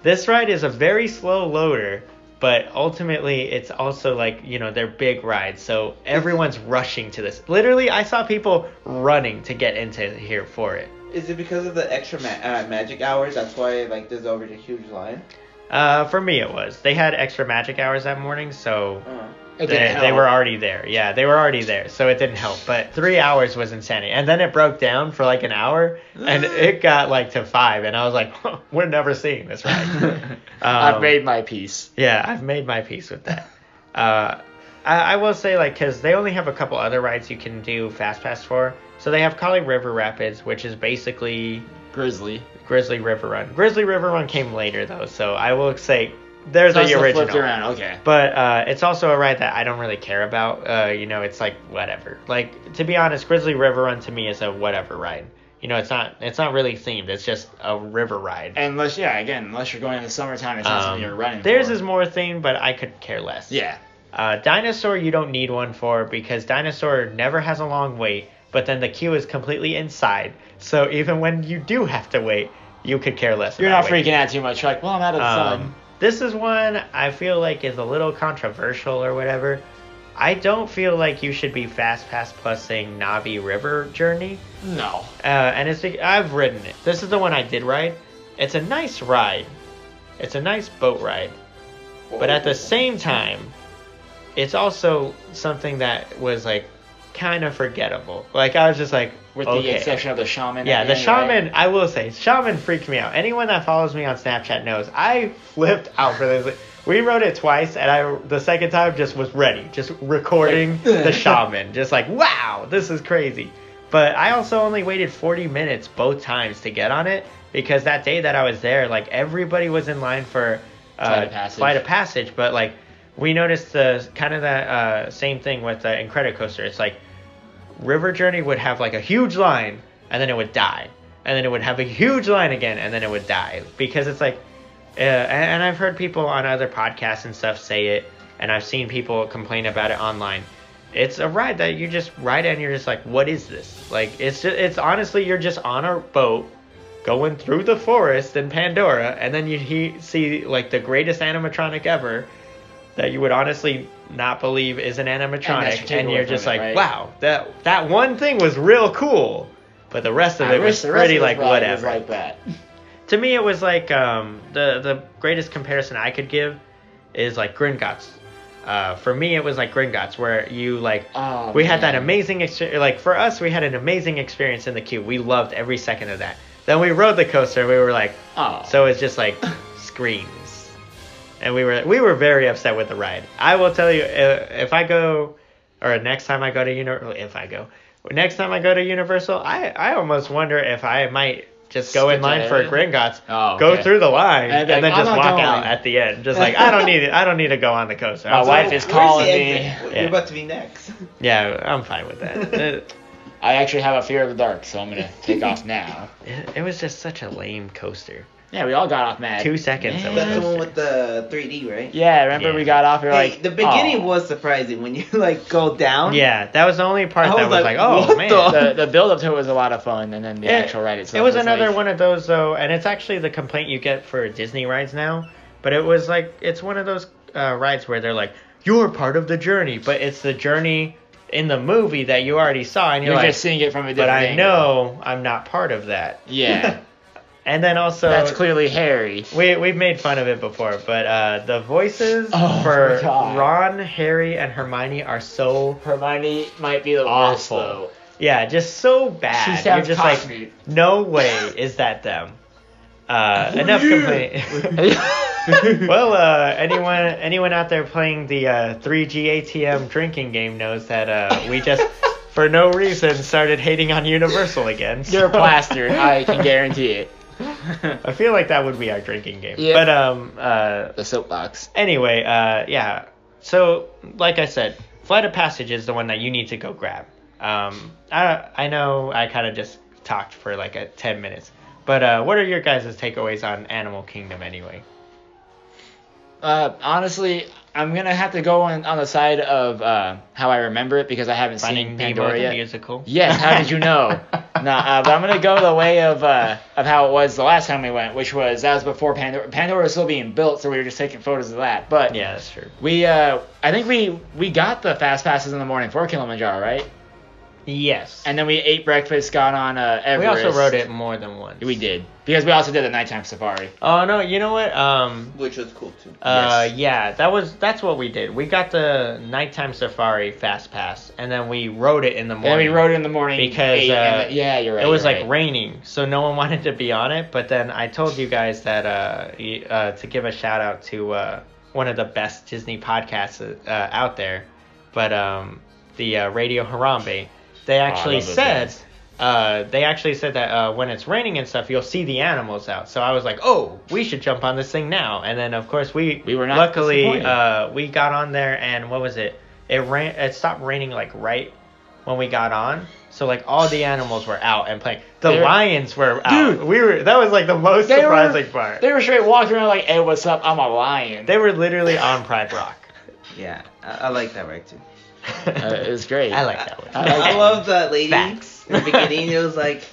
This ride is a very slow loader, but ultimately it's also like you know they're big rides, so everyone's rushing to this. Literally, I saw people running to get into here for it. Is it because of the extra ma- uh, magic hours? That's why like there's already a huge line. Uh, for me, it was. They had extra magic hours that morning, so Uh, It they, they were already there. Yeah, they were already there, so it didn't help. But three hours was insanity, and then it broke down for like an hour, and it got like to five, and I was like, <laughs> we're never seeing this ride. <laughs> I've Um, made my peace. Yeah, I've made my peace with that. Uh, I, I will say, like, because they only have a couple other rides you can do Fast Pass for. So they have Kali River Rapids, which is basically Grizzly. Grizzly River Run. Grizzly River Run came later, though, so I will say there's That's the original. flipped around. Okay. But uh, it's also a ride that I don't really care about. Uh, you know, it's like whatever. Like to be honest, Grizzly River Run to me is a whatever ride. You know, it's not it's not really themed. It's just a river ride. Unless, yeah, again, unless you're going in the summertime, it's not Um, something you're running. theirs for. is more themed, but I could care less. Yeah. Uh, Dinosaur, you don't need one for because Dinosaur never has a long wait, but then the queue is completely inside. So even when you do have to wait, you could care less. You're not waiting. freaking out too much. You're like, well, I'm out of the sun. This is one I feel like is a little controversial or whatever. I don't feel like you should be fast pass plusing Na'vi River Journey. No. Uh, and it's I've ridden it. This is the one I did ride. It's a nice ride. It's a nice boat ride. But at the same time, it's also something that was like kind of forgettable. Like I was just like, With okay. the exception of the shaman. Yeah, at the end, right? shaman. I will say, shaman freaked me out. Anyone that follows me on Snapchat knows I flipped out for this. We wrote it twice, and I the second time just was ready, just recording the <laughs> shaman, just like wow, this is crazy. But I also only waited 40 minutes both times to get on it because that day that I was there, like everybody was in line for uh, Flight of Passage. Flight of Passage, but like we noticed the kind of that uh, same thing with the Incredicoaster. It's like River Journey would have like a huge line and then it would die. And then it would have a huge line again and then it would die. Because it's like, uh, and, I've heard people on other podcasts and stuff say it, and I've seen people complain about it online. It's a ride that you just ride and you're just like, what is this? Like, it's just, it's honestly, you're just on a boat going through the forest in Pandora, and then you he, see like the greatest animatronic ever that you would honestly not believe is an animatronic, your and, you're just it, like, right? wow, that that one thing was real cool, but the rest of I it was pretty like whatever. like that. <laughs> To me, it was like um, the the greatest comparison I could give is like Gringotts. Uh, for me, it was like Gringotts, where you like Oh, we had that amazing experience. Like for us, we had an amazing experience in the queue. We loved every second of that. Then we rode the coaster. We were like, Oh. so it's just like <laughs> screens, and we were we were very upset with the ride. I will tell you, uh, if I go, or next time I go to Universal, if I go, next time I go to Universal, I I almost wonder if I might just go in line for ahead. Gringotts, Oh, go through the line, And and, like, then "I'm just walk going." out at the end. Just like I don't need it. I don't need to go on the coaster. My I'm wife sorry. is Where's calling me. Yeah. You're about to be next. <laughs> Yeah, I'm fine with that. <laughs> I actually have a fear of the dark, so I'm gonna take off now. <laughs> it was just such a lame coaster. Yeah, we all got off mad. Two seconds. Of Man. That's the one with the 3D, right? Yeah, remember Yeah. we got off. We were Hey, like, the beginning oh. was surprising when you <laughs> like go down. Yeah, that was the only part I that was was like, like, oh man. the- the the build up to it was a lot of fun, and then the It- actual ride itself. It was another like, one of those though, and it's actually the complaint you get for Disney rides now. But it was like it's one of those uh, rides where they're like, "You're part of the journey," but it's the journey in the movie that you already saw, and you're, You're like, just seeing it from a different. "But I angle. know I'm not part of that." Yeah, <laughs> And then also, that's clearly Harry. we we've made fun of it before, but uh, the voices Oh, for. Ron, Harry, and Hermione are so Hermione might be the worst Awful. though. yeah, just so bad. She You're just Cockney. like, no way is that them. Uh, enough complaint. <laughs> well, uh, anyone anyone out there playing the uh, 3G ATM drinking game knows that uh, we just, for no reason, started hating on Universal again. You're so- plastered. I can guarantee it. <laughs> I feel like that would be our drinking game. Yeah. But um, uh, The soapbox. anyway, uh, yeah. So, like I said, Flight of Passage is the one that you need to go grab. Um, I I know I kind of just talked for like a ten minutes, but uh, what are your guys' takeaways on Animal Kingdom anyway? Uh, honestly, I'm gonna have to go on, on the side of uh, how I remember it because I haven't Finding seen Nemo Pandora the yet. musical. Yes, how did you know? <laughs> <laughs> nah, uh, but I'm gonna go the way of uh, of how it was the last time we went, which was that was before Pandora. Pandora was still being built, so we were just taking photos of that. But Yeah, that's true. we uh, I think we we got the fast passes in the morning for Kilimanjaro, right? Yes. And then we ate breakfast, got on uh, we also rode it more than once. We did because we also did the nighttime safari. Oh no, you know what? Um, Which was cool too. Uh, Yes. yeah, that was that's what we did. We got the nighttime safari fast pass, and then we rode it in the morning. And morning. we rode it in the morning because ate, and uh, then- yeah, you're right. It was you're like right. raining, so no one <laughs> wanted to be on it. But then I told you guys that uh, uh to give a shout out to uh one of the best Disney podcasts uh, out there, but um the uh, Radio Harambe, they actually love those said. Uh, they actually said that uh, when it's raining and stuff, you'll see the animals out. So I was like, "Oh, we should jump on this thing now." And then, of course, we We were not luckily uh, we got on there, and what was it? It ran. It stopped raining like right when we got on. So like all the animals were out and playing. The They were- lions were out. Dude. we were. That was like the most They were- surprising part. They were straight walking around like, "Hey, what's up? I'm a lion." They were literally on Pride Rock. Yeah, I, I like that right too. <laughs> Uh, it was great. I like that one. I like I love that lady. Facts. In the beginning, it was <laughs> like,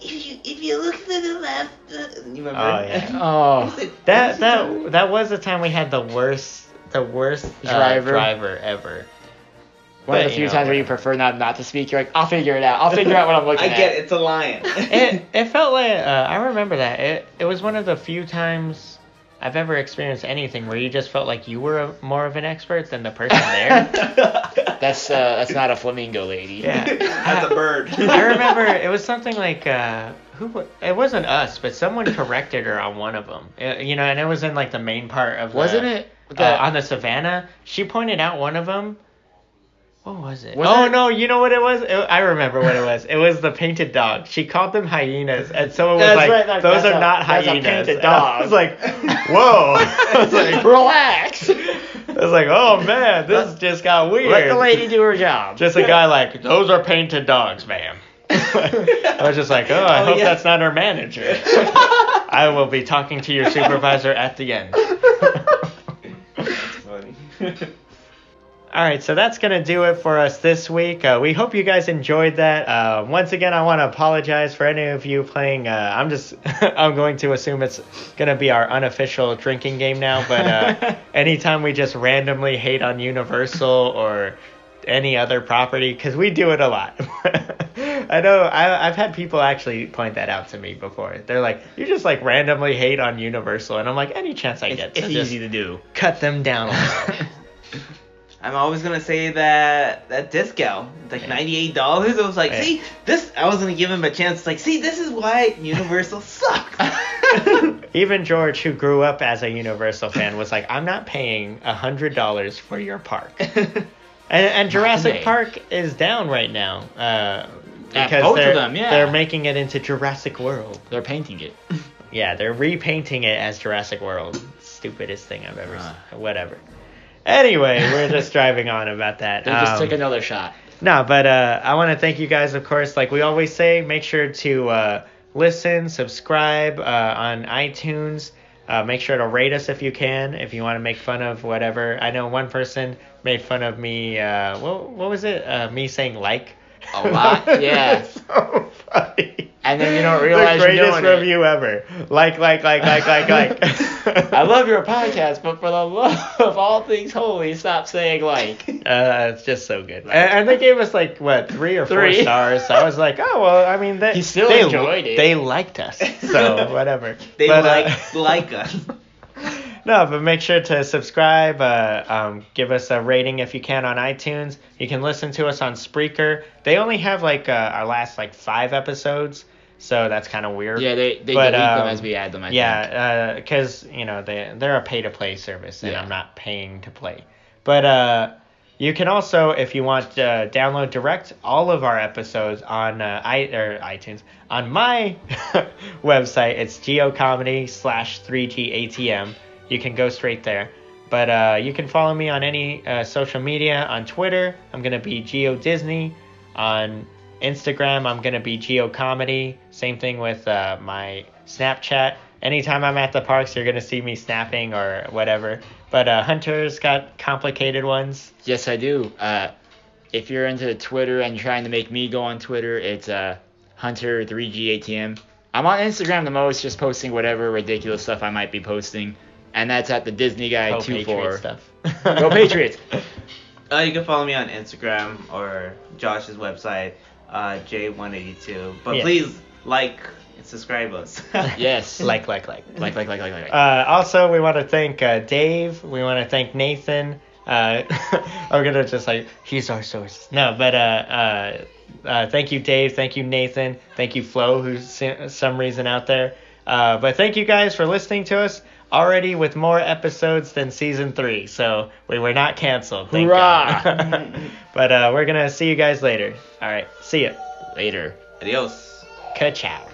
if you if you look to the left, uh, you remember? Oh, yeah. <laughs> Oh, That that that was the time we had the worst the worst uh, Driver. driver ever. one of the few you know, times where you prefer not not to speak. You're like, I'll figure it out. I'll figure out what I'm looking I at. I get it. It's a lion. it it felt like uh, I remember that it it was one of the few times I've ever experienced anything where you just felt like you were a, more of an expert than the person there. <laughs> That's uh, that's not a flamingo lady. yeah, <laughs> That's a bird. <laughs> I remember it was something like uh, who it wasn't us, but someone corrected her on one of them. Uh, you know, and it was in like the main part of Wasn't it? uh, on the savannah? She pointed out one of them. What was it? Was oh it- no, you know what it was? It, I remember what it was. It was the painted dog. She called them hyenas, and someone was That's like, right, that- "Those are a- not that's a hyenas." painted And I was like, "Whoa!" <laughs> I was like, Relax. I was like, "Oh man, this just got weird." Let the lady do her job. Just a guy like, "Those are painted dogs, ma'am." <laughs> I was just like, "Oh, I Oh, hope yeah. that's not her manager." <laughs> I will be talking to your supervisor at the end. That's funny. All right, so that's going to do it for us this week. Uh, we hope you guys enjoyed that. Uh, once again, I want to apologize for any of you playing. Uh, I'm just, <laughs> I'm going to assume it's going to be our unofficial drinking game now. But uh, <laughs> anytime we just randomly hate on Universal or any other property, because we do it a lot. <laughs> I know I, I've had people actually point that out to me before. They're like, "You just like randomly hate on Universal," and I'm like, "Any chance I get It's to just easy to do. cut them down." A little." I'm always gonna say that that it's like ninety eight dollars. I was like, see, this. I was gonna give him a chance. Like, see, this is why Universal <laughs> sucks. <laughs> Even George, who grew up as a Universal fan, was like, "I'm not paying a hundred dollars for your park." <laughs> And, and Jurassic. Park is down right now uh, Yeah, because both of they're, them, yeah. they're making it into Jurassic World. They're painting it. Yeah, they're repainting it as Jurassic World. Stupidest thing I've ever Ah. seen. Whatever. Anyway, we're just driving on about that. They just Um, took another shot. No, but uh, I want to thank you guys, of course. Like we always say, make sure to uh, listen, subscribe uh, on iTunes. Uh, make sure to rate us if you can, if you want to make fun of whatever. I know one person made fun of me. Uh, what, what was it? Uh, me saying like. A lot? <laughs> Yeah. so funny. And then you don't realize the you're greatest doing it. review ever. Like, like, like, like, like, like. <laughs> I love your podcast, but for the love of all things holy, stop saying like. <laughs> Uh, it's just so good. And, and they gave us like what three or four stars. So I was like, oh well. I mean, they He still they, enjoyed it. They liked us, so <laughs> whatever. they But, uh, like <laughs> like us. no, but make sure to subscribe. Uh, um, give us a rating if you can on iTunes. You can listen to us on Spreaker. They only have like uh, our last like five episodes, so that's kind of weird. Yeah, they they But, delete them um, as we add them. I. Yeah, because you know they they're a pay to play service, and Yeah. I'm not paying to play. But uh, you can also, if you want, uh, download direct all of our episodes on uh, i or iTunes on my <laughs> website. It's geocomedy slash 3G ATM. You can go straight there. But uh, you can follow me on any uh, social media. On Twitter, I'm gonna be Geo Disney. On Instagram, I'm gonna be Geo Comedy. Same thing with uh, my Snapchat. Anytime I'm at the parks, you're gonna see me snapping or whatever. But uh, Hunter's got complicated ones. Yes, I do. Uh, if you're into Twitter and trying to make me go on Twitter, it's uh, Hunter3GATM. I'm on Instagram the most, just posting whatever ridiculous stuff I might be posting, and that's at the Disney Guy Pro two Patriot stuff. Go Patriots! <laughs> Uh, you can follow me on Instagram or Josh's website, uh, J182. But Yeah. please like and subscribe us. <laughs> Yes. like, like, like. like, like, like, like, like. Uh, also, we want to thank uh, Dave. We want to thank Nathan. Uh, <laughs> I'm gonna just like he's our source. No, but uh, uh, uh, thank you, Dave. Thank you, Nathan. Thank you, Flo, who's some reason out there. Uh, but thank you guys for listening to us. Already with more episodes than season three, so we were not canceled. Thank Hoorah! God. <laughs> but uh, we're gonna see you guys later. All right, see ya. Later. Adios. Ka-chow.